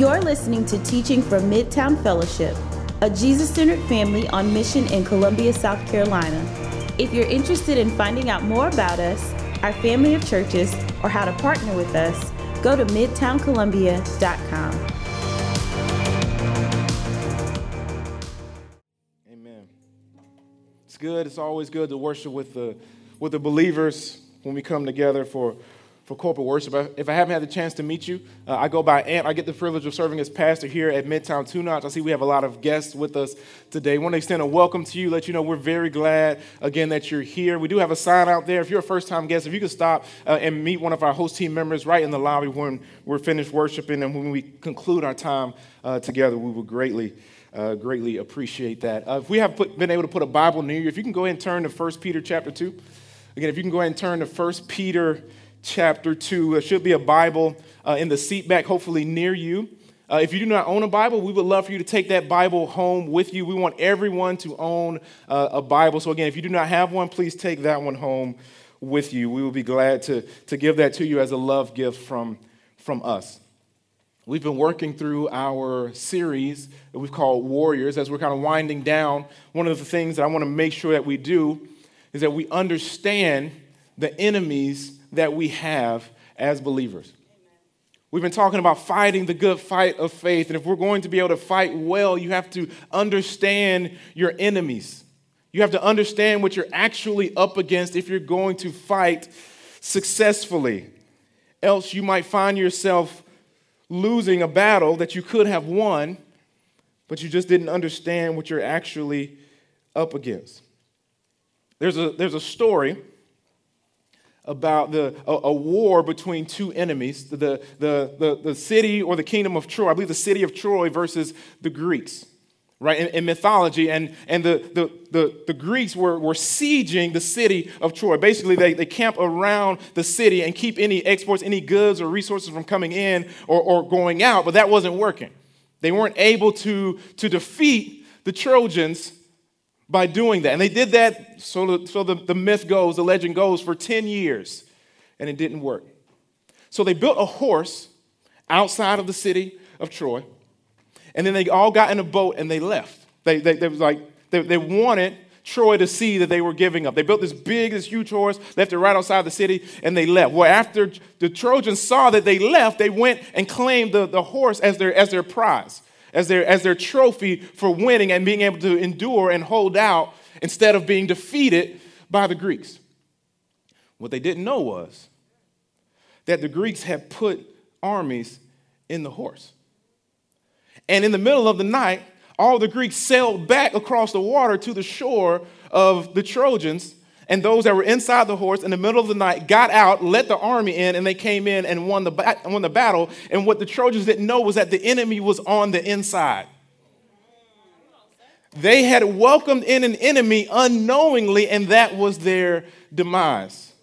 You're listening to teaching from Midtown Fellowship, a Jesus centered family on mission in Columbia, South Carolina. If you're interested in finding out more about us, our family of churches, or how to partner with us, go to midtowncolumbia.com. Amen. It's good. It's always good to worship with the with the believers when we come together for for corporate worship. If I haven't had the chance to meet you, uh, I go by Ant. I get the privilege of serving as pastor here at Midtown Two Notch. I see we have a lot of guests with us today. I want to extend a welcome to you, let you know we're very glad again that you're here. We do have a sign out there. If you're a first time guest, if you could stop uh, and meet one of our host team members right in the lobby when we're finished worshiping and when we conclude our time uh, together, we would greatly. Uh, greatly appreciate that. Uh, if we have put, been able to put a Bible near you, if you can go ahead and turn to 1 Peter chapter 2. Again, if you can go ahead and turn to 1 Peter chapter 2. There should be a Bible uh, in the seat back, hopefully near you. Uh, if you do not own a Bible, we would love for you to take that Bible home with you. We want everyone to own uh, a Bible. So, again, if you do not have one, please take that one home with you. We will be glad to, to give that to you as a love gift from, from us. We've been working through our series that we've called Warriors as we're kind of winding down. One of the things that I want to make sure that we do is that we understand the enemies that we have as believers. We've been talking about fighting the good fight of faith. And if we're going to be able to fight well, you have to understand your enemies. You have to understand what you're actually up against if you're going to fight successfully. Else, you might find yourself losing a battle that you could have won, but you just didn't understand what you're actually up against. There's a, there's a story about the, a, a, war between two enemies the, the, the, the city or the kingdom of Troy, I believe the city of Troy versus the Greeks, right? In, in mythology, and, and the, the, the, the, Greeks were, were sieging the city of Troy. Basically, they, they camp around the city and keep any exports, any goods or resources from coming in or, or going out, but that wasn't working. They weren't able to, to defeat the Trojans by doing that. And they did that, so, the, so the, the myth goes, the legend goes, for 10 years, and it didn't work. So they built a horse outside of the city of Troy, and then they all got in a boat and they left. They, they, they was like, they, they wanted Troy to see that they were giving up. They built this big, this huge horse, left it right outside the city, and they left. Well, after the Trojans saw that they left, they went and claimed the, the horse as their, as their prize as their, as their trophy for winning and being able to endure and hold out instead of being defeated by the Greeks. What they didn't know was that the Greeks had put armies in the horse. And in the middle of the night, all the Greeks sailed back across the water to the shore of the Trojans and those that were inside the horse in the middle of the night got out, let the army in, and they came in and won the, won the battle. And what the Trojans didn't know was that the enemy was on the inside. They had welcomed in an enemy unknowingly, and that was their demise.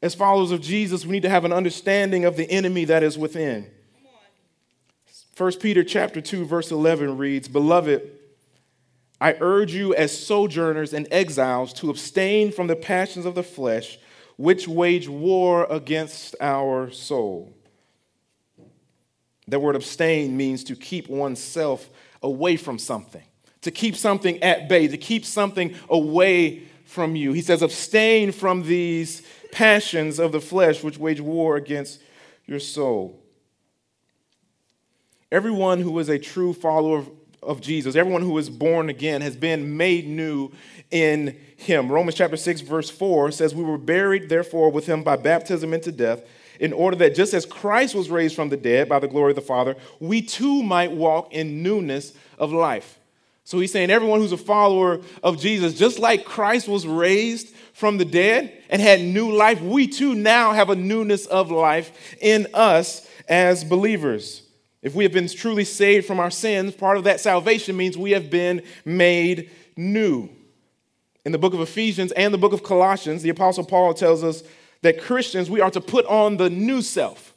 As followers of Jesus, we need to have an understanding of the enemy that is within. 1 Peter chapter 2 verse 11 reads, "Beloved, I urge you, as sojourners and exiles, to abstain from the passions of the flesh, which wage war against our soul. The word abstain means to keep oneself away from something, to keep something at bay, to keep something away from you. He says, abstain from these passions of the flesh, which wage war against your soul. Everyone who is a true follower of Jesus. Everyone who is born again has been made new in him. Romans chapter 6, verse 4 says, We were buried, therefore, with him by baptism into death, in order that just as Christ was raised from the dead by the glory of the Father, we too might walk in newness of life. So he's saying, everyone who's a follower of Jesus, just like Christ was raised from the dead and had new life, we too now have a newness of life in us as believers. If we have been truly saved from our sins, part of that salvation means we have been made new. In the book of Ephesians and the book of Colossians, the Apostle Paul tells us that Christians, we are to put on the new self.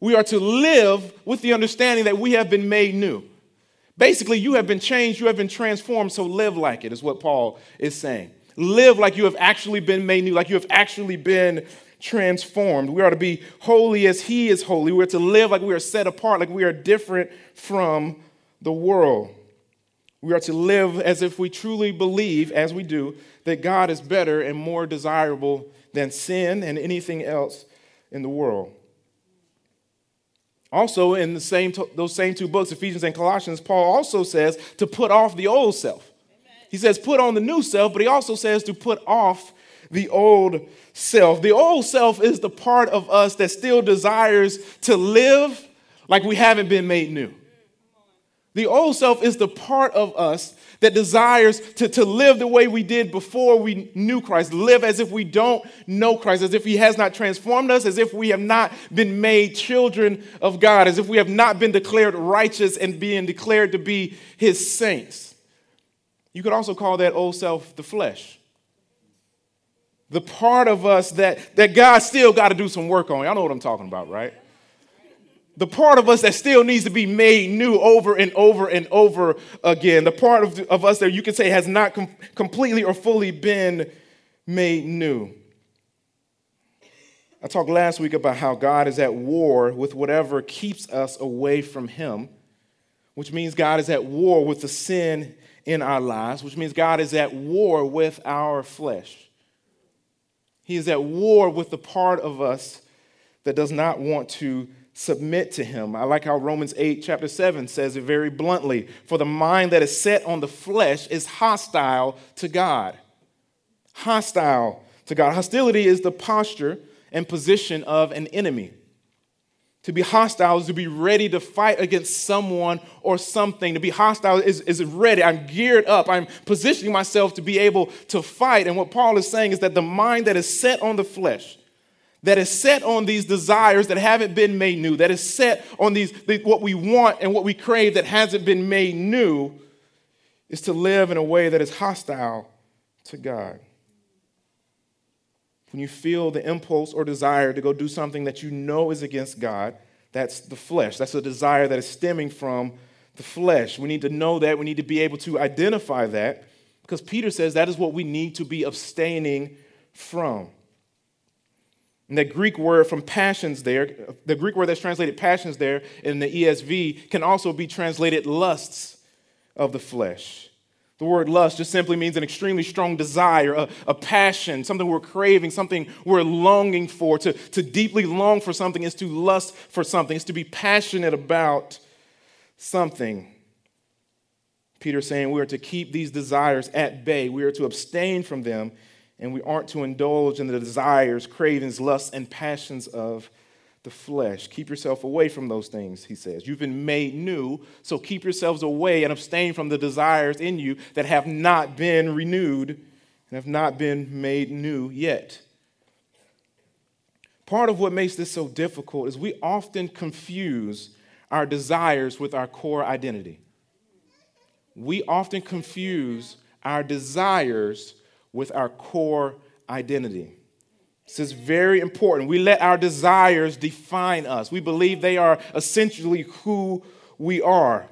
We are to live with the understanding that we have been made new. Basically, you have been changed, you have been transformed, so live like it, is what Paul is saying. Live like you have actually been made new, like you have actually been transformed. We are to be holy as He is holy. We are to live like we are set apart, like we are different from the world. We are to live as if we truly believe, as we do, that God is better and more desirable than sin and anything else in the world. Also, in the same, those same two books, Ephesians and Colossians, Paul also says to put off the old self. He says put on the new self, but he also says to put off the old self. The old self is the part of us that still desires to live like we haven't been made new. The old self is the part of us that desires to, to live the way we did before we knew Christ, live as if we don't know Christ, as if He has not transformed us, as if we have not been made children of God, as if we have not been declared righteous and being declared to be His saints. You could also call that old self the flesh. The part of us that, that God still got to do some work on. Y'all know what I'm talking about, right? the part of us that still needs to be made new over and over and over again. The part of, of us that you could say has not com- completely or fully been made new. I talked last week about how God is at war with whatever keeps us away from Him, which means God is at war with the sin in our lives, which means God is at war with our flesh. He is at war with the part of us that does not want to submit to him. I like how Romans 8, chapter 7 says it very bluntly For the mind that is set on the flesh is hostile to God. Hostile to God. Hostility is the posture and position of an enemy. To be hostile is to be ready to fight against someone or something. To be hostile is, is ready. I'm geared up. I'm positioning myself to be able to fight. And what Paul is saying is that the mind that is set on the flesh, that is set on these desires that haven't been made new, that is set on these what we want and what we crave that hasn't been made new, is to live in a way that is hostile to God. When you feel the impulse or desire to go do something that you know is against God, that's the flesh. That's a desire that is stemming from the flesh. We need to know that. We need to be able to identify that because Peter says that is what we need to be abstaining from. And that Greek word from passions there, the Greek word that's translated passions there in the ESV can also be translated lusts of the flesh. The word lust just simply means an extremely strong desire, a, a, passion, something we're craving, something we're longing for. To, to deeply long for something is to lust for something, it's to be passionate about something. Peter's saying we are to keep these desires at bay, we are to abstain from them and we aren't to indulge in the desires, cravings, lusts, and passions of the flesh. Keep yourself away from those things, he says. You've been made new, so keep yourselves away and abstain from the desires in you that have not been renewed and have not been made new yet. Part of what makes this so difficult is we often confuse our desires with our core identity. We often confuse our desires with our core identity. This is very important. We let our desires define us. We believe they are essentially who we are.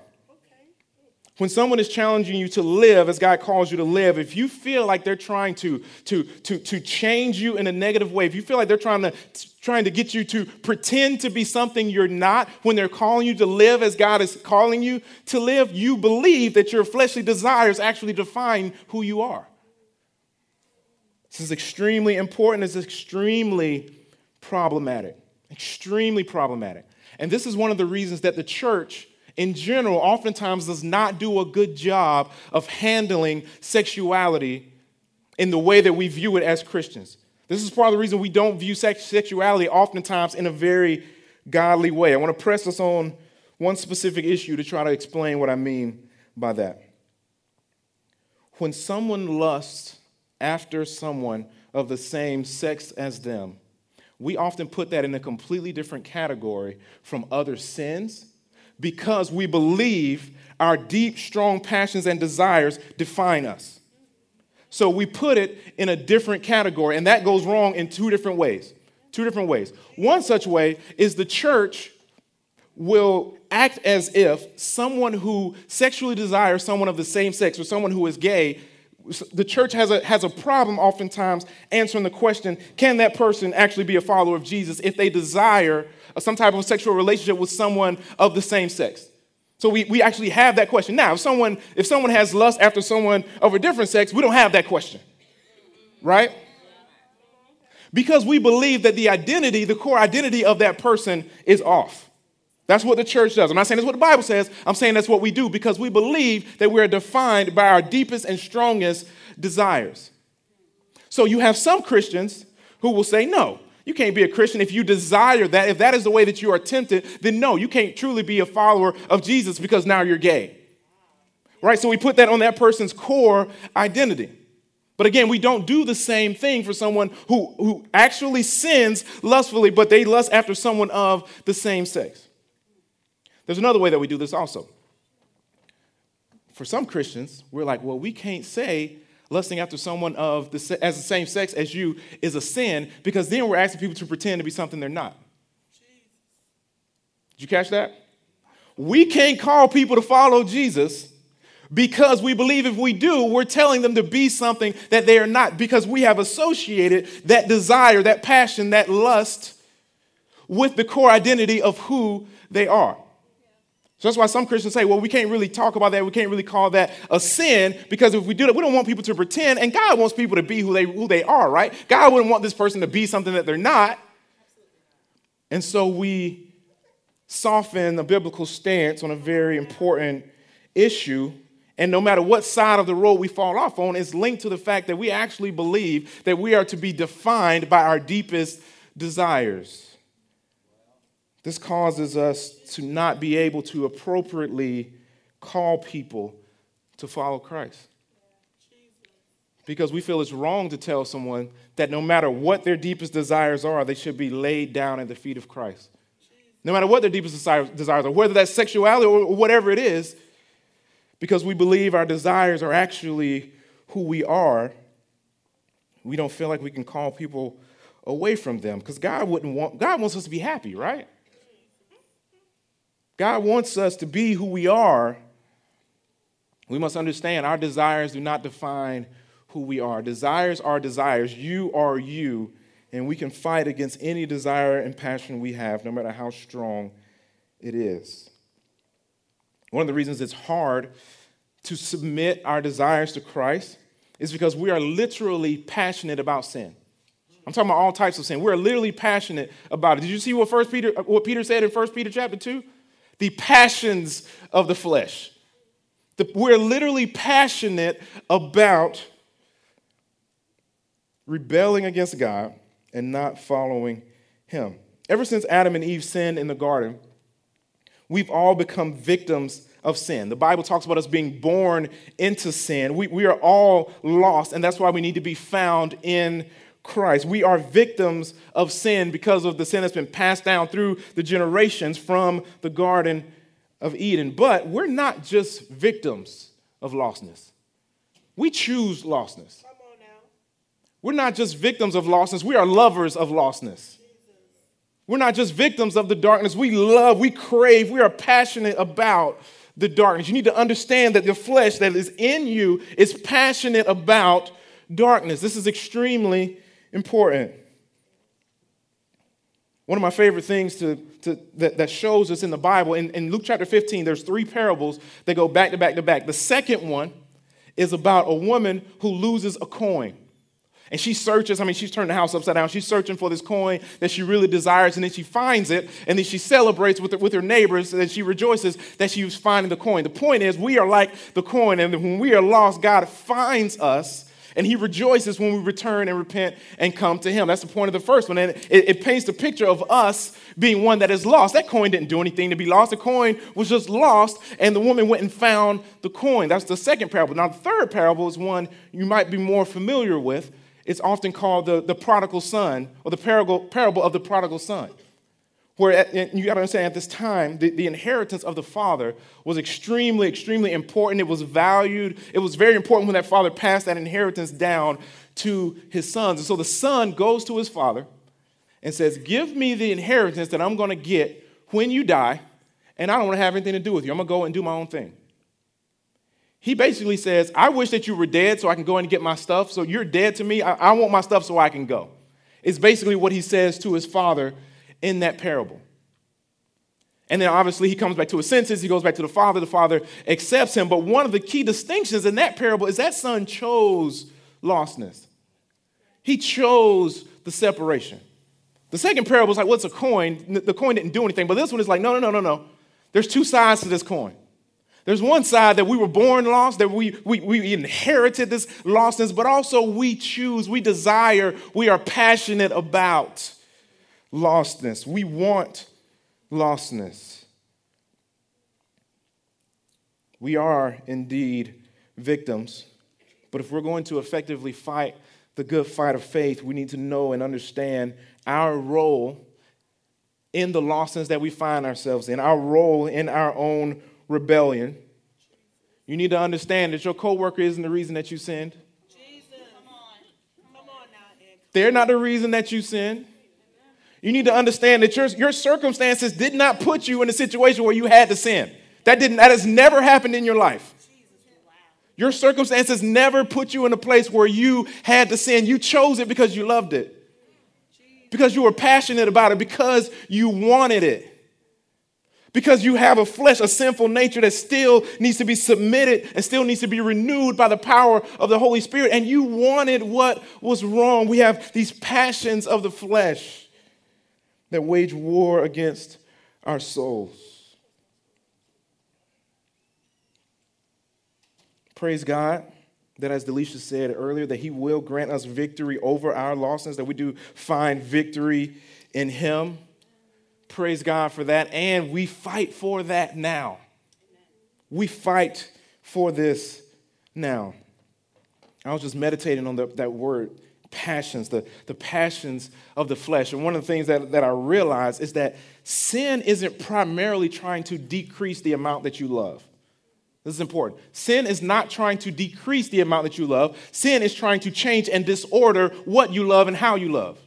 When someone is challenging you to live as God calls you to live, if you feel like they're trying to, to, to, to change you in a negative way, if you feel like they're trying to, trying to get you to pretend to be something you're not, when they're calling you to live as God is calling you to live, you believe that your fleshly desires actually define who you are. This is extremely important. It's extremely problematic. Extremely problematic. And this is one of the reasons that the church, in general, oftentimes does not do a good job of handling sexuality in the way that we view it as Christians. This is part of the reason we don't view sex- sexuality oftentimes in a very godly way. I want to press us on one specific issue to try to explain what I mean by that. When someone lusts after someone of the same sex as them, we often put that in a completely different category from other sins because we believe our deep, strong passions and desires define us. So we put it in a different category, and that goes wrong in two different ways. Two different ways. One such way is the church will act as if someone who sexually desires someone of the same sex or someone who is gay the church has a, has a problem oftentimes answering the question can that person actually be a follower of Jesus if they desire some type of sexual relationship with someone of the same sex? So we, we actually have that question. Now, if someone, if someone has lust after someone of a different sex, we don't have that question. Right? Because we believe that the identity, the core identity of that person is off. That's what the church does. I'm not saying that's what the Bible says. I'm saying that's what we do because we believe that we're defined by our deepest and strongest desires. So you have some Christians who will say, no, you can't be a Christian if you desire that. If that is the way that you are tempted, then no, you can't truly be a follower of Jesus because now you're gay. Right? So we put that on that person's core identity. But again, we don't do the same thing for someone who, who actually sins lustfully, but they lust after someone of the same sex. There's another way that we do this also. For some Christians, we're like, well, we can't say lusting after someone of the, as the same sex as you is a sin because then we're asking people to pretend to be something they're not. Did you catch that? We can't call people to follow Jesus because we believe if we do, we're telling them to be something that they are not because we have associated that desire, that passion, that lust with the core identity of who they are. So that's why some Christians say, well, we can't really talk about that. We can't really call that a sin because if we do that, we don't want people to pretend. And God wants people to be who they, who they are, right? God wouldn't want this person to be something that they're not. And so we soften the biblical stance on a very important issue. And no matter what side of the road we fall off on, it's linked to the fact that we actually believe that we are to be defined by our deepest desires. This causes us to not be able to appropriately call people to follow Christ. Because we feel it's wrong to tell someone that no matter what their deepest desires are, they should be laid down at the feet of Christ. No matter what their deepest desires are, whether that's sexuality or whatever it is, because we believe our desires are actually who we are, we don't feel like we can call people away from them because God wouldn't want God wants us to be happy, right? God wants us to be who we are. We must understand our desires do not define who we are. Desires are desires. You are you. And we can fight against any desire and passion we have, no matter how strong it is. One of the reasons it's hard to submit our desires to Christ is because we are literally passionate about sin. I'm talking about all types of sin. We're literally passionate about it. Did you see what First Peter what Peter said in 1 Peter chapter 2? The passions of the flesh. The, we're literally passionate about rebelling against God and not following Him. Ever since Adam and Eve sinned in the garden, we've all become victims of sin. The Bible talks about us being born into sin. We, we are all lost, and that's why we need to be found in Christ. We are victims of sin because of the sin that's been passed down through the generations from the Garden of Eden. But we're not just victims of lostness, we choose lostness. We're not just victims of lostness, we are lovers of lostness. We're not just victims of the darkness. We love, we crave, we are passionate about the darkness. You need to understand that the flesh that is in you is passionate about darkness. This is extremely important. One of my favorite things to, to, that, that shows us in the Bible, in, in Luke chapter 15, there's three parables that go back to back to back. The second one is about a woman who loses a coin. And she searches, I mean, she's turned the house upside down. She's searching for this coin that she really desires, and then she finds it, and then she celebrates with her, with her neighbors, and she rejoices that she was finding the coin. The point is, we are like the coin, and when we are lost, God finds us and he rejoices when we return and repent and come to him. That's the point of the first one. And it, it paints the picture of us being one that is lost. That coin didn't do anything to be lost. The coin was just lost, and the woman went and found the coin. That's the second parable. Now, the third parable is one you might be more familiar with. It's often called the, the prodigal son or the parable, parable of the prodigal son where at, you got to understand at this time the, the, inheritance of the father was extremely extremely important it was valued it was very important when that father passed that inheritance down to his sons and so the son goes to his father and says give me the inheritance that i'm going to get when you die and i don't want to have anything to do with you i'm going to go and do my own thing He basically says, I wish that you were dead so I can go and get my stuff. So you're dead to me. I, I want my stuff so I can go. It's basically what he says to his father in that parable. And then obviously he comes back to his senses. He goes back to the father. The father accepts him. But one of the key distinctions in that parable is that son chose lostness. He chose the separation. The second parable is like, what's a coin? The coin didn't do anything. But this one is like, no, no, no, no, no. There's two sides to this coin. There's one side that we were born lost, that we, we, we inherited this lostness, but also we choose, we desire, we are passionate about lostness. We want lostness. We are indeed victims, but if we're going to effectively fight the good fight of faith, we need to know and understand our role in the lostness that we find ourselves in, our role in our own rebellion. You need to understand that your coworker isn't the reason that you sinned. Jesus. Come on. Come on now, They're not the reason that you sinned. You need to understand that your, your circumstances did not put you in a situation where you had to sin. That, didn't, that has never happened in your life. Your circumstances never put you in a place where you had to sin. You chose it because you loved it, because you were passionate about it, because you wanted it. Because you have a flesh, a sinful nature that still needs to be submitted and still needs to be renewed by the power of the Holy Spirit, and you wanted what was wrong. We have these passions of the flesh that wage war against our souls. Praise God that, as Delisha said earlier, that He will grant us victory over our losses, that we do find victory in Him. Praise God for that. And we fight for that now. We fight for this now. I was just meditating on the, that word passions, the, the passions of the flesh. And one of the things that, that I realize is that sin isn't primarily trying to decrease the amount that you love. This is important. Sin is not trying to decrease the amount that you love. Sin is trying to change and disorder what you love and how you love.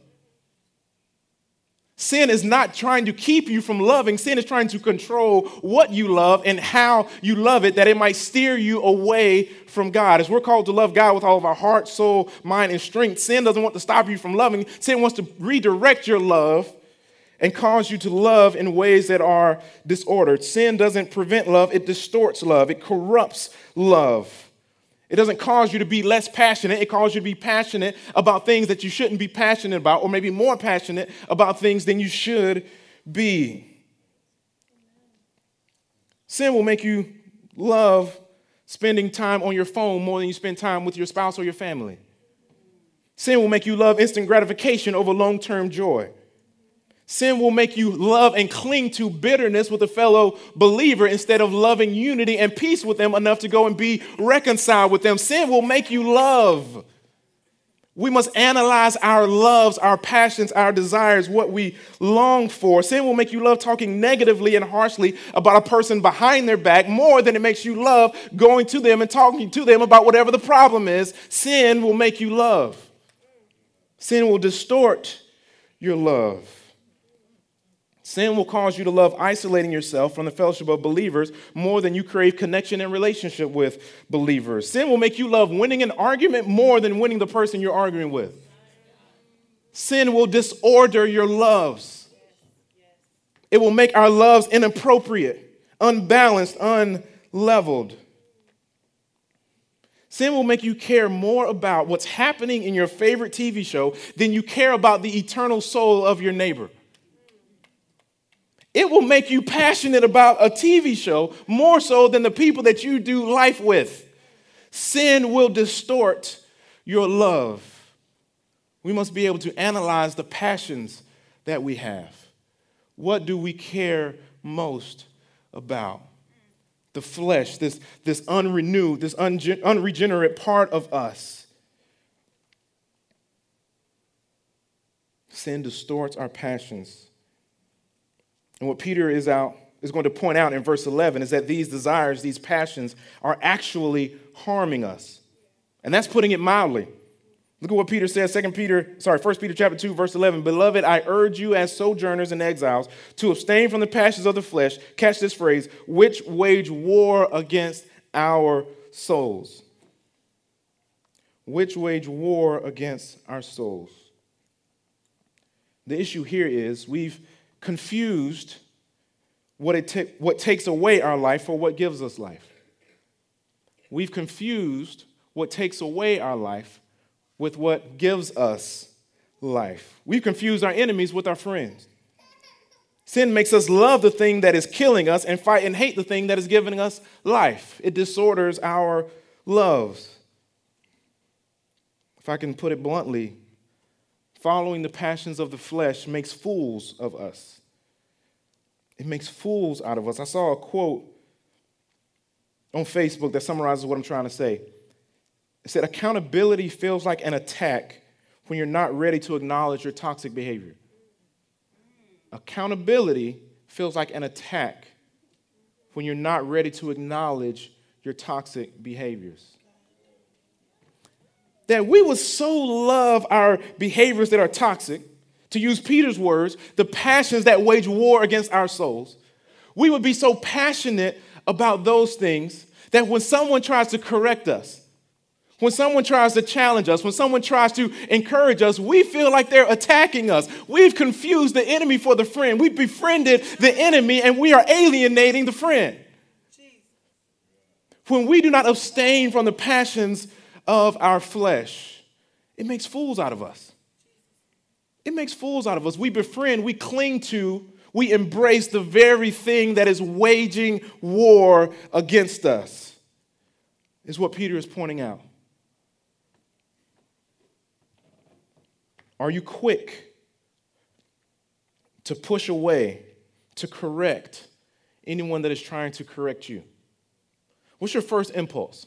Sin is not trying to keep you from loving. Sin is trying to control what you love and how you love it, that it might steer you away from God. As we're called to love God with all of our heart, soul, mind, and strength, sin doesn't want to stop you from loving. Sin wants to redirect your love and cause you to love in ways that are disordered. Sin doesn't prevent love, it distorts love, it corrupts love. It doesn't cause you to be less passionate. It causes you to be passionate about things that you shouldn't be passionate about, or maybe more passionate about things than you should be. Sin will make you love spending time on your phone more than you spend time with your spouse or your family. Sin will make you love instant gratification over long term joy. Sin will make you love and cling to bitterness with a fellow believer instead of loving unity and peace with them enough to go and be reconciled with them. Sin will make you love. We must analyze our loves, our passions, our desires, what we long for. Sin will make you love talking negatively and harshly about a person behind their back more than it makes you love going to them and talking to them about whatever the problem is. Sin will make you love. Sin will distort your love. Sin will cause you to love isolating yourself from the fellowship of believers more than you crave connection and relationship with believers. Sin will make you love winning an argument more than winning the person you're arguing with. Sin will disorder your loves. It will make our loves inappropriate, unbalanced, unleveled. Sin will make you care more about what's happening in your favorite TV show than you care about the eternal soul of your neighbor. It will make you passionate about a TV show more so than the people that you do life with. Sin will distort your love. We must be able to analyze the passions that we have. What do we care most about? The flesh, this, this unrenewed, this unregenerate part of us. Sin distorts our passions. And what Peter is out is going to point out in verse 11 is that these desires, these passions are actually harming us. And that's putting it mildly. Look at what Peter says, 2 Peter, sorry, 1 Peter chapter 2, verse 11. Beloved, I urge you as sojourners and exiles to abstain from the passions of the flesh, catch this phrase, which wage war against our souls. Which wage war against our souls. The issue here is we've confused what, it ta- what takes away our life for what gives us life. We've confused what takes away our life with what gives us life. We've confused our enemies with our friends. Sin makes us love the thing that is killing us and fight and hate the thing that is giving us life. It disorders our loves. If I can put it bluntly, following the passions of the flesh makes fools of us. It makes fools out of us. I saw a quote on Facebook that summarizes what I'm trying to say. It said, Accountability feels like an attack when you're not ready to acknowledge your toxic behavior. Accountability feels like an attack when you're not ready to acknowledge your toxic behaviors. That we would so love our behaviors that are toxic, to use Peter's words, the passions that wage war against our souls. We would be so passionate about those things that when someone tries to correct us, when someone tries to challenge us, when someone tries to encourage us, we feel like they're attacking us. We've confused the enemy for the friend. We've befriended the enemy and we are alienating the friend. When we do not abstain from the passions of our flesh, it makes fools out of us. It makes fools out of us. We befriend, we cling to, we embrace the very thing that is waging war against us, is what Peter is pointing out. Are you quick to push away, to correct anyone that is trying to correct you? What's your first impulse?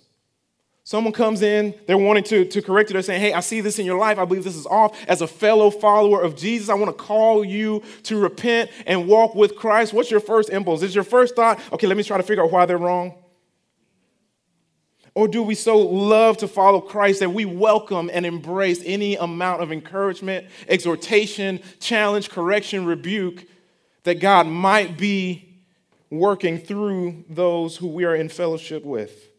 Someone comes in, they're wanting to, to correct you. They're saying, Hey, I see this in your life. I believe this is off. As a fellow follower of Jesus, I want to call you to repent and walk with Christ. What's your first impulse? Is your first thought, okay, let me try to figure out why they're wrong? Or do we so love to follow Christ that we welcome and embrace any amount of encouragement, exhortation, challenge, correction, rebuke that God might be working through those who we are in fellowship with?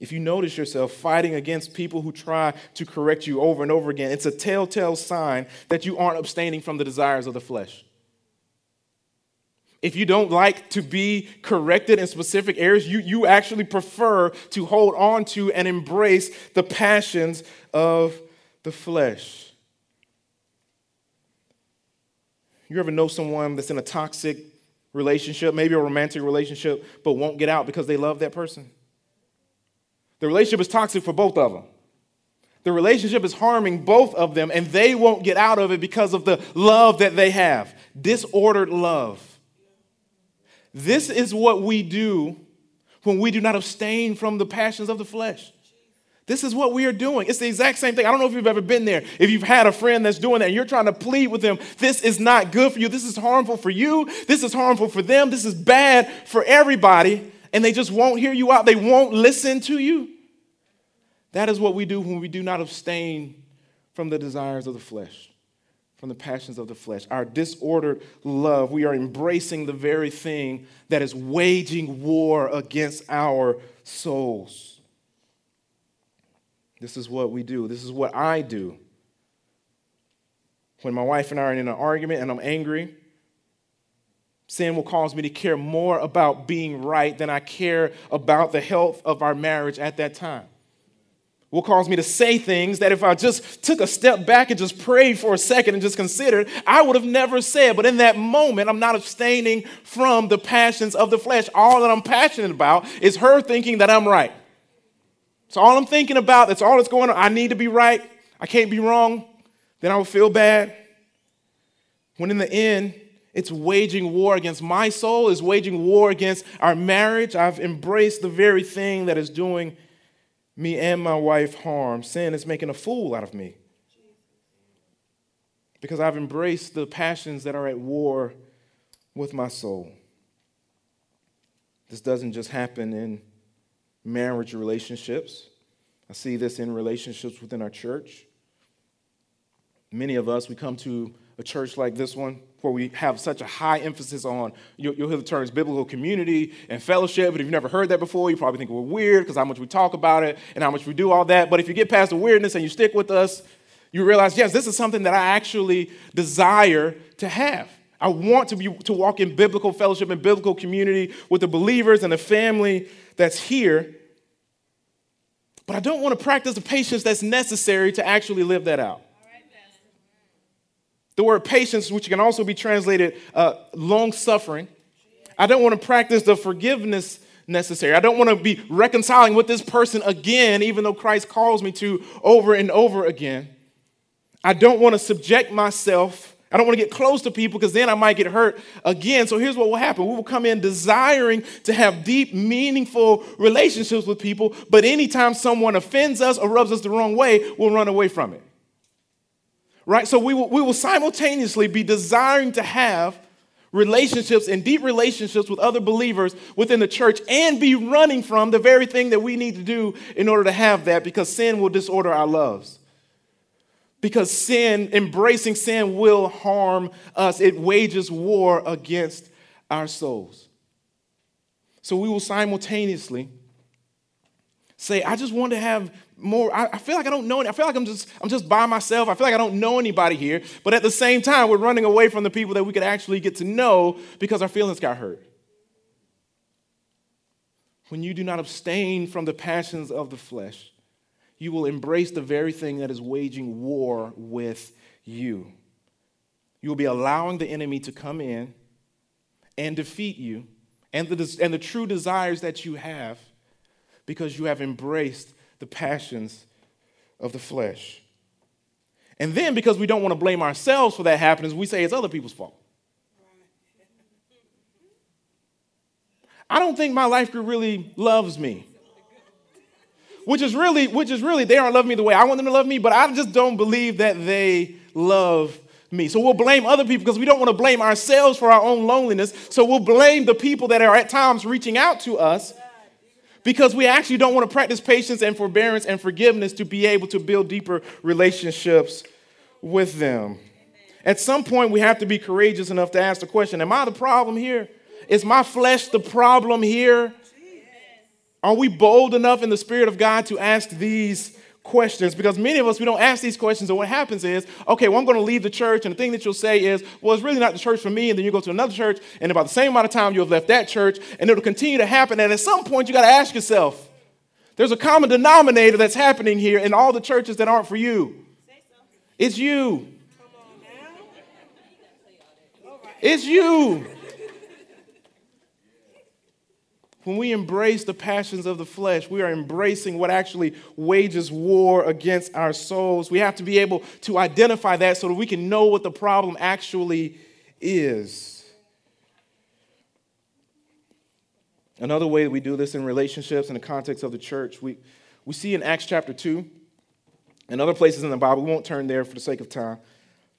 If you notice yourself fighting against people who try to correct you over and over again, it's a telltale sign that you aren't abstaining from the desires of the flesh. If you don't like to be corrected in specific areas, you, you actually prefer to hold on to and embrace the passions of the flesh. You ever know someone that's in a toxic relationship, maybe a romantic relationship, but won't get out because they love that person? The relationship is toxic for both of them. The relationship is harming both of them, and they won't get out of it because of the love that they have disordered love. This is what we do when we do not abstain from the passions of the flesh. This is what we are doing. It's the exact same thing. I don't know if you've ever been there. If you've had a friend that's doing that and you're trying to plead with them, this is not good for you. This is harmful for you. This is harmful for them. This is bad for everybody. And they just won't hear you out. They won't listen to you. That is what we do when we do not abstain from the desires of the flesh from the passions of the flesh, our disordered love. We are embracing the very thing that is waging war against our souls. This is what we do. This is what I do. When my wife and I are in an argument and I'm angry, sin will cause me to care more about being right than I care about the health of our marriage at that time will cause me to say things that if I just took a step back and just prayed for a second and just considered, I would have never said. But in that moment, I'm not abstaining from the passions of the flesh. All that I'm passionate about is her thinking that I'm right. So all I'm thinking about, that's all that's going on. I need to be right. I can't be wrong. Then I will feel bad. When in the end, it's waging war against my soul, is waging war against our marriage. I've embraced the very thing that is doing me and my wife harm. Sin is making a fool out of me. Because I've embraced the passions that are at war with my soul. This doesn't just happen in marriage relationships. I see this in relationships within our church. Many of us, we come to a church like this one, where we have such a high emphasis on, you'll, you'll hear the terms biblical community and fellowship. But if you've never heard that before, you probably think we're weird because how much we talk about it and how much we do all that. But if you get past the weirdness and you stick with us, you realize, yes, this is something that I actually desire to have. I want to, be, to walk in biblical fellowship and biblical community with the believers and the family that's here. But I don't want to practice the patience that's necessary to actually live that out. The word patience, which can also be translated uh, long suffering. I don't want to practice the forgiveness necessary. I don't want to be reconciling with this person again, even though Christ calls me to over and over again. I don't want to subject myself. I don't want to get close to people because then I might get hurt again. So here's what will happen we will come in desiring to have deep, meaningful relationships with people, but anytime someone offends us or rubs us the wrong way, we'll run away from it. Right? So we will, we will simultaneously be desiring to have relationships and deep relationships with other believers within the church and be running from the very thing that we need to do in order to have that because sin will disorder our loves. Because sin, embracing sin, will harm us. It wages war against our souls. So we will simultaneously say, I just want to have more. I, I, feel like I don't know. I feel like I'm just, I'm just by myself. I feel like I don't know anybody here. But at the same time, we're running away from the people that we could actually get to know because our feelings got hurt. When you do not abstain from the passions of the flesh, you will embrace the very thing that is waging war with you. You will be allowing the enemy to come in and defeat you and the, and the true desires that you have because you have embraced the passions of the flesh. And then, because we don't want to blame ourselves for that happening, we say it's other people's fault. I don't think my life group really loves me which is really, which is really, they aren't loving me the way I want them to love me, but I just don't believe that they love me. So we'll blame other people because we don't want to blame ourselves for our own loneliness. So we'll blame the people that are at times reaching out to us because we actually don't want to practice patience and forbearance and forgiveness to be able to build deeper relationships with them. At some point, we have to be courageous enough to ask the question Am I the problem here? Is my flesh the problem here? Are we bold enough in the Spirit of God to ask these questions? Because many of us, we don't ask these questions, and what happens is, okay, well, I'm going to leave the church, and the thing that you'll say is, well, it's really not the church for me, and then you go to another church, and about the same amount of time you'll have left that church, and it'll continue to happen. And at some point, you got to ask yourself, there's a common denominator that's happening here in all the churches that aren't for you. It's you. It's you. When we embrace the passions of the flesh, we are embracing what actually wages war against our souls. We have to be able to identify that so that we can know what the problem actually is. Another way that we do this in relationships in the context of the church, we, we see in Acts chapter 2 and other places in the Bible, we won't turn there for the sake of time,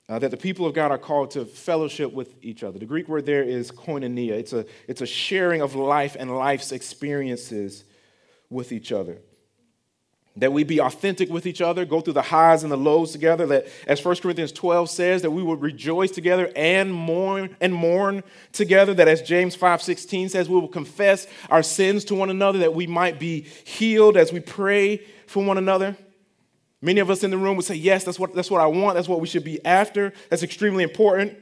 uh, that the people of God are called to fellowship with each other. The Greek word there is koinonia, it's a, it's a sharing of life and life's experiences with each other. That we be authentic with each other, go through the highs and the lows together. That, as 1 Corinthians 12 says, that we would rejoice together and mourn and mourn together. That as James 5:16 says, we will confess our sins to one another, that we might be healed as we pray for one another. Many of us in the room would say, Yes, that's what, that's what I want. That's what we should be after. That's extremely important.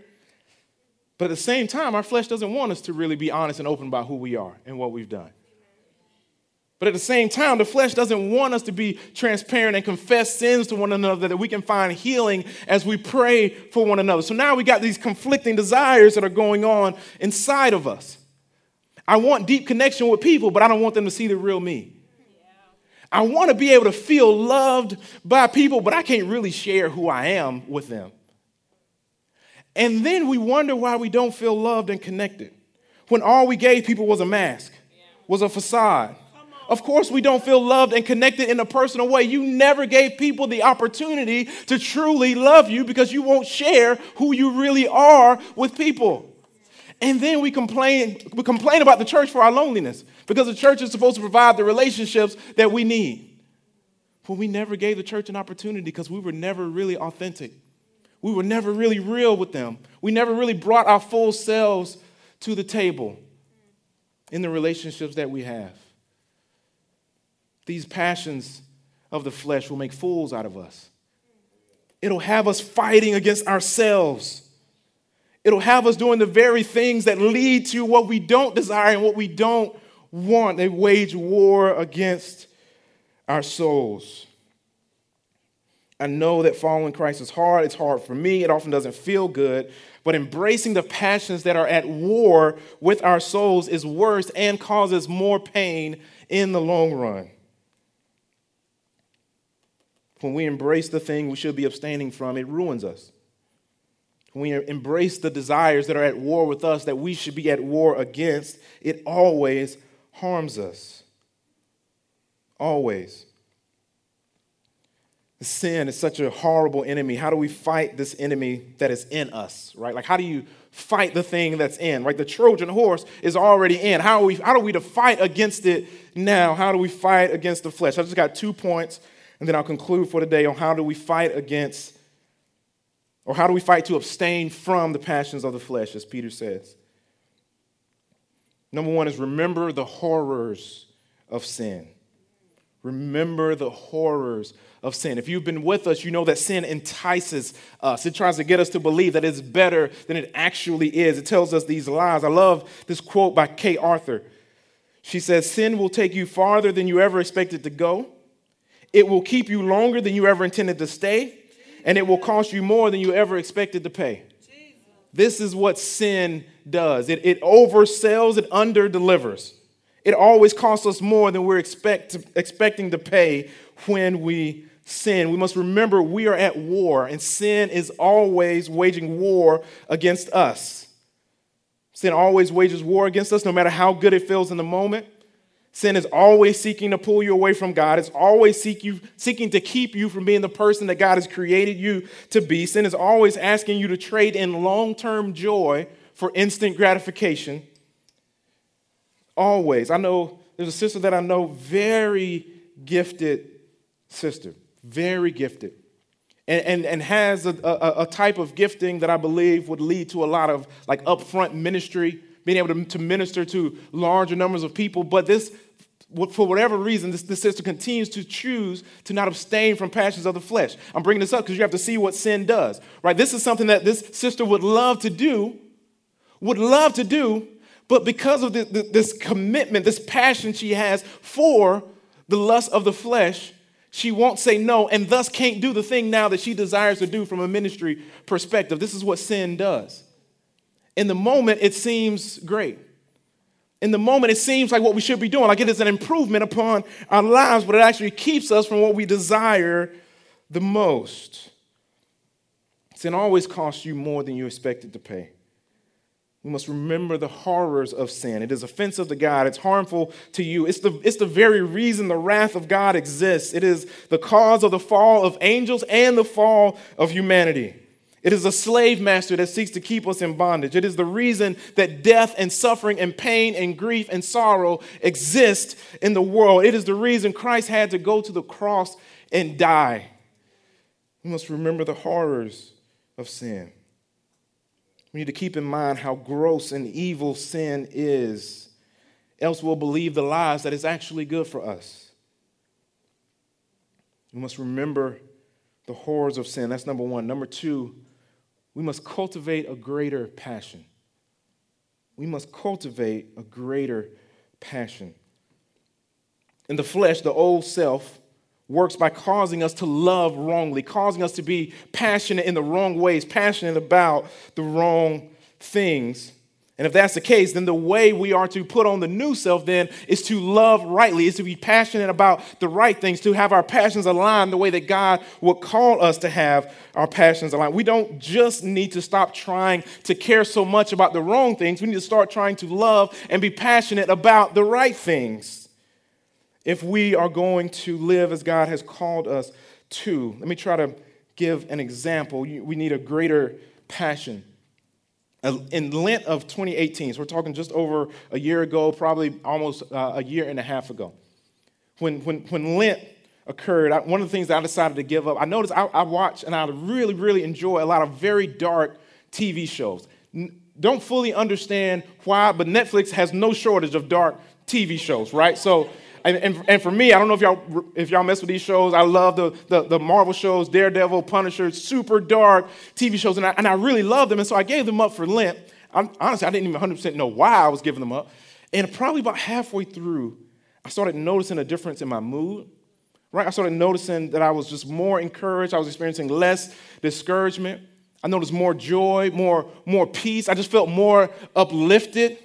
But at the same time, our flesh doesn't want us to really be honest and open about who we are and what we've done. But at the same time, the flesh doesn't want us to be transparent and confess sins to one another that we can find healing as we pray for one another. So now we got these conflicting desires that are going on inside of us. I want deep connection with people, but I don't want them to see the real me. I want to be able to feel loved by people, but I can't really share who I am with them. And then we wonder why we don't feel loved and connected when all we gave people was a mask, was a facade. Of course, we don't feel loved and connected in a personal way. You never gave people the opportunity to truly love you because you won't share who you really are with people. And then we complain, we complain about the church for our loneliness because the church is supposed to provide the relationships that we need. But we never gave the church an opportunity because we were never really authentic we were never really real with them. We never really brought our full selves to the table in the relationships that we have. These passions of the flesh will make fools out of us. It'll have us fighting against ourselves. It'll have us doing the very things that lead to what we don't desire and what we don't want. They wage war against our souls. I know that following Christ is hard. It's hard for me. It often doesn't feel good. But embracing the passions that are at war with our souls is worse and causes more pain in the long run. When we embrace the thing we should be abstaining from, it ruins us. We embrace the desires that are at war with us, that we should be at war against, it always harms us. Always. Sin is such a horrible enemy. How do we fight this enemy that is in us, right? Like, how do you fight the thing that's in, right? The Trojan horse is already in. How, are we, how do we to fight against it now? How do we fight against the flesh? I just got two points and then I'll conclude for today on how do we fight against, or how do we fight to abstain from the passions of the flesh, as Peter says. Number one is remember the horrors of sin. Remember the horrors of sin. If you've been with us, you know that sin entices us. It tries to get us to believe that it's better than it actually is. It tells us these lies. I love this quote by Kay Arthur. She says, Sin will take you farther than you ever expected to go. It will keep you longer than you ever intended to stay, and it will cost you more than you ever expected to pay. This is what sin does it, it oversells, it underdelivers. It always costs us more than we're expect to, expecting to pay when we sin. We must remember we are at war, and sin is always waging war against us. Sin always wages war against us, no matter how good it feels in the moment. Sin is always seeking to pull you away from God. It's always seek you, seeking to keep you from being the person that God has created you to be. Sin is always asking you to trade in long term joy for instant gratification. Always. I know there's a sister that I know, very gifted sister, very gifted, and, and, and has a, a, a type of gifting that I believe would lead to a lot of like upfront ministry being able to, to minister to larger numbers of people. But this, for whatever reason, this, this sister continues to choose to not abstain from passions of the flesh. I'm bringing this up because you have to see what sin does, right? This is something that this sister would love to do, would love to do, but because of the, the, this commitment, this passion she has for the lust of the flesh, she won't say no and thus can't do the thing now that she desires to do from a ministry perspective. This is what sin does. In the moment, it seems great. In the moment, it seems like what we should be doing, like it is an improvement upon our lives, but it actually keeps us from what we desire the most. Sin always costs you more than you expected to pay. We must remember the horrors of sin. It is offensive to God. It's harmful to you. It's the, it's the very reason the wrath of God exists. It is the cause of the fall of angels and the fall of humanity. It is a slave master that seeks to keep us in bondage. It is the reason that death and suffering and pain and grief and sorrow exist in the world. It is the reason Christ had to go to the cross and die. We must remember the horrors of sin. We need to keep in mind how gross and evil sin is, else we'll believe the lies that it's actually good for us. We must remember the horrors of sin. That's number one. Number two, we must cultivate a greater passion. We must cultivate a greater passion. In the flesh, the old self works by causing us to love wrongly, causing us to be passionate in the wrong ways, passionate about the wrong things. And if that's the case, then the way we are to put on the new self then is to love rightly, is to be passionate about the right things, to have our passions aligned the way that God would call us to have our passions aligned. We don't just need to stop trying to care so much about the wrong things. We need to start trying to love and be passionate about the right things if we are going to live as God has called us to. Let me try to give an example. We need a greater passion in Lent of 2018, so we're talking just over a year ago, probably almost uh, a year and a half ago, when, when, when Lent occurred, I, one of the things that I decided to give up, I noticed I, I watch and I really, really enjoy a lot of very dark TV shows. N- don't fully understand why, but Netflix has no shortage of dark TV shows, right? So, and, and, and, for me, I don't know if y'all if y'all mess with these shows. I love the, the, the Marvel shows, Daredevil, Punisher, super dark TV shows, and I, and I really love them. And so I gave them up for Lent. I'm, honestly, I didn't even 100% know why I was giving them up. And probably about halfway through, I started noticing a difference in my mood. Right? I started noticing that I was just more encouraged. I was experiencing less discouragement. I noticed more joy, more, more peace. I just felt more uplifted.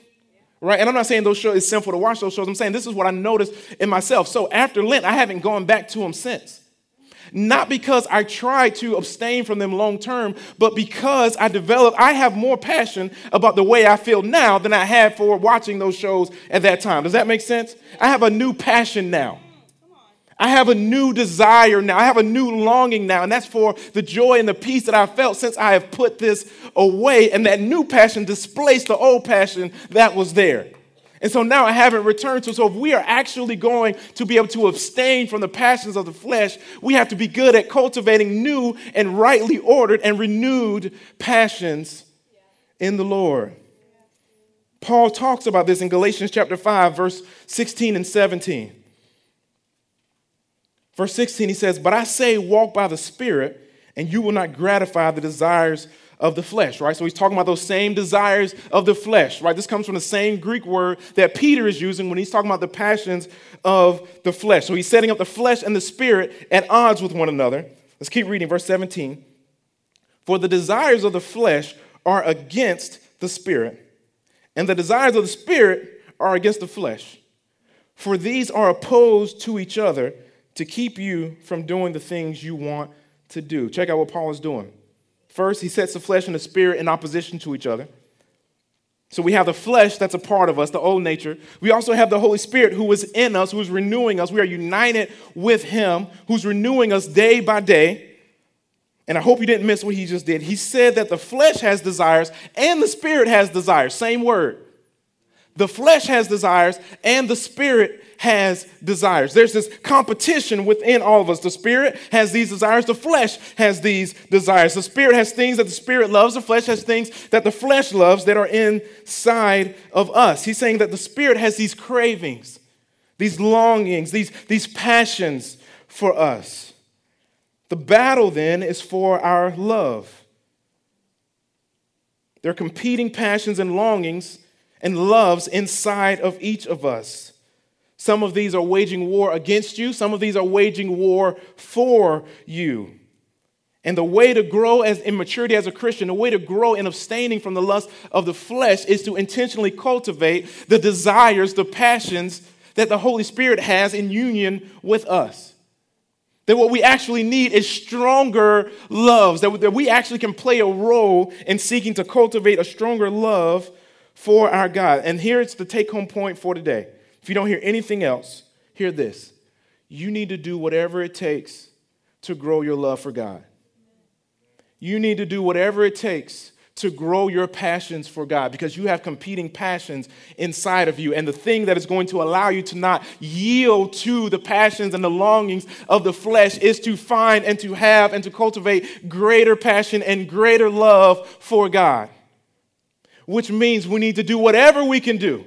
Right? And I'm not saying those shows, it's sinful to watch those shows. I'm saying this is what I noticed in myself. So after Lent, I haven't gone back to them since. Not because I tried to abstain from them long term, but because I developed, I have more passion about the way I feel now than I had for watching those shows at that time. Does that make sense? I have a new passion now. I have a new desire now. I have a new longing now, and that's for the joy and the peace that I felt since I have put this away. And that new passion displaced the old passion that was there. And so now I haven't returned to. So if we are actually going to be able to abstain from the passions of the flesh, we have to be good at cultivating new and rightly ordered and renewed passions in the Lord. Paul talks about this in Galatians chapter 5, verse 16 and 17. Verse 16, he says, But I say, walk by the Spirit, and you will not gratify the desires of the flesh, right? So he's talking about those same desires of the flesh, right? This comes from the same Greek word that Peter is using when he's talking about the passions of the flesh. So he's setting up the flesh and the spirit at odds with one another. Let's keep reading, verse 17. For the desires of the flesh are against the spirit, and the desires of the spirit are against the flesh. For these are opposed to each other to keep you from doing the things you want to do. Check out what Paul is doing. First, he sets the flesh and the spirit in opposition to each other. So we have the flesh that's a part of us, the old nature. We also have the Holy Spirit who is in us, who is renewing us. We are united with Him, who's renewing us day by day. And I hope you didn't miss what he just did. He said that the flesh has desires and the spirit has desires. Same word. The flesh has desires and the spirit has desires. There's this competition within all of us. The spirit has these desires, the flesh has these desires. The spirit has things that the spirit loves, the flesh has things that the flesh loves that are inside of us. He's saying that the spirit has these cravings, these longings, these, these passions for us. The battle then is for our love. There are competing passions and longings and loves inside of each of us. Some of these are waging war against you, some of these are waging war for you. And the way to grow as in maturity as a Christian, the way to grow in abstaining from the lust of the flesh is to intentionally cultivate the desires, the passions that the Holy Spirit has in union with us. That what we actually need is stronger loves, that, we actually can play a role in seeking to cultivate a stronger love for our God. And here's the take home point for today if you don't hear anything else, hear this. You need to do whatever it takes to grow your love for God. You need to do whatever it takes to grow your passions for God because you have competing passions inside of you. And the thing that is going to allow you to not yield to the passions and the longings of the flesh is to find and to have and to cultivate greater passion and greater love for God. Which means we need to do whatever we can do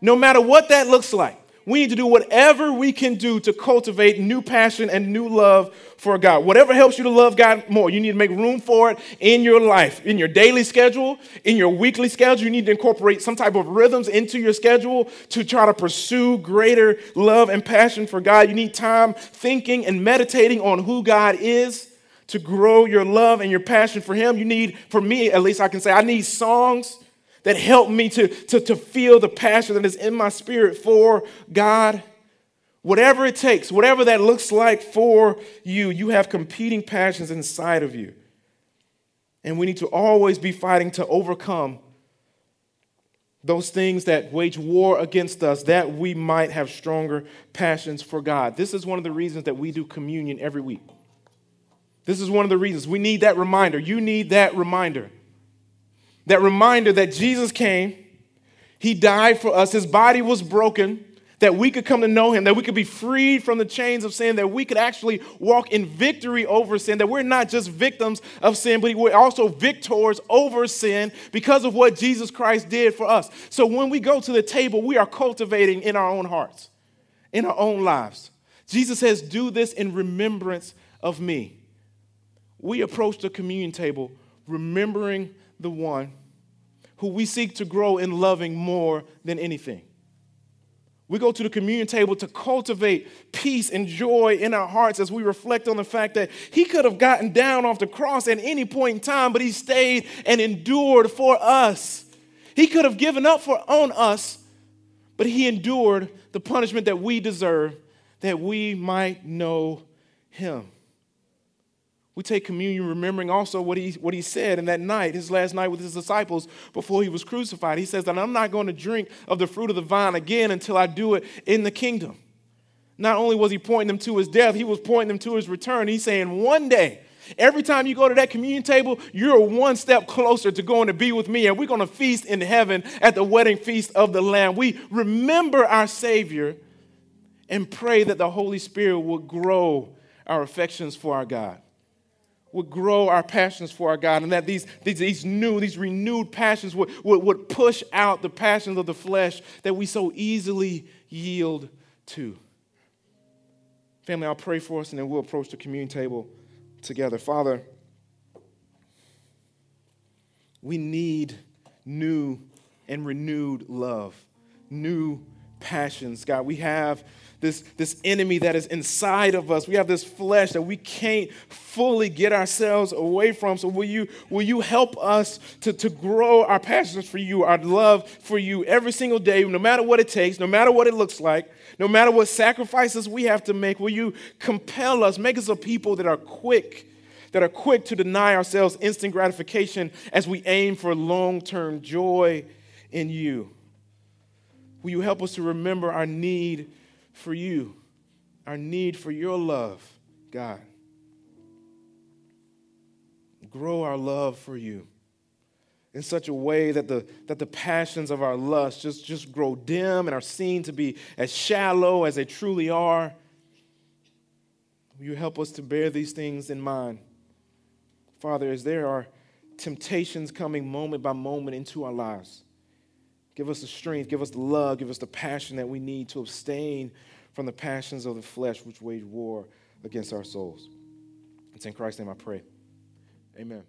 no matter what that looks like, we need to do whatever we can do to cultivate new passion and new love for God. Whatever helps you to love God more, you need to make room for it in your life, in your daily schedule, in your weekly schedule. You need to incorporate some type of rhythms into your schedule to try to pursue greater love and passion for God. You need time thinking and meditating on who God is to grow your love and your passion for Him. You need, for me at least, I can say, I need songs that help me to, to, to feel the passion that is in my spirit for God. Whatever it takes, whatever that looks like for you, you have competing passions inside of you. And we need to always be fighting to overcome those things that wage war against us that we might have stronger passions for God. This is one of the reasons that we do communion every week. This is one of the reasons. We need that reminder. You need that reminder that reminder that Jesus came, He died for us, His body was broken, that we could come to know him, that we could be freed from the chains of sin, that we could actually walk in victory over sin, that we're not just victims of sin, but we're also victors over sin because of what Jesus Christ did for us. So when we go to the table, we are cultivating in our own hearts, in our own lives. Jesus says, Do this in remembrance of me. We approach the communion table remembering the one who we seek to grow in loving more than anything. We go to the communion table to cultivate peace and joy in our hearts as we reflect on the fact that he could have gotten down off the cross at any point in time, but he stayed and endured for us. He could have given up for on us, but he endured the punishment that we deserve that we might know him. We take communion remembering also what he, what he said in that night, his last night with his disciples before he was crucified. He says that I'm not going to drink of the fruit of the vine again until I do it in the kingdom. Not only was he pointing them to his death, he was pointing them to his return. He's saying, one day, every time you go to that communion table, you're one step closer to going to be with me, and we're going to feast in heaven at the wedding feast of the Lamb. We remember our Savior and pray that the Holy Spirit will grow our affections for our God would grow our passions for our God, and that these, these, these new, these renewed passions would, would, would push out the passions of the flesh that we so easily yield to. Family, I'll pray for us and then we'll approach the communion table together. Father, we need new and renewed love, new passions. God, we have this, this enemy that is inside of us. We have this flesh that we can't fully get ourselves away from. So will you, will you help us to, to grow our passions for you, our love for you every single day, no matter what it takes, no matter what it looks like, no matter what sacrifices we have to make? Will you compel us, make us a people that are quick that are quick to deny ourselves instant gratification as we aim for long term joy in you. Will you help us to remember our need for you, our need for your love, God. Grow our love for you in such a way that the, that the passions of our lust just, just grow dim and are seen to be as shallow as they truly are. Will you help us to bear these things in mind? Father, as there are temptations coming moment by moment into our lives, Give us the strength, give us the love, give us the passion that we need to abstain from the passions of the flesh which wage war against our souls. It's in Christ's name I pray. Amen.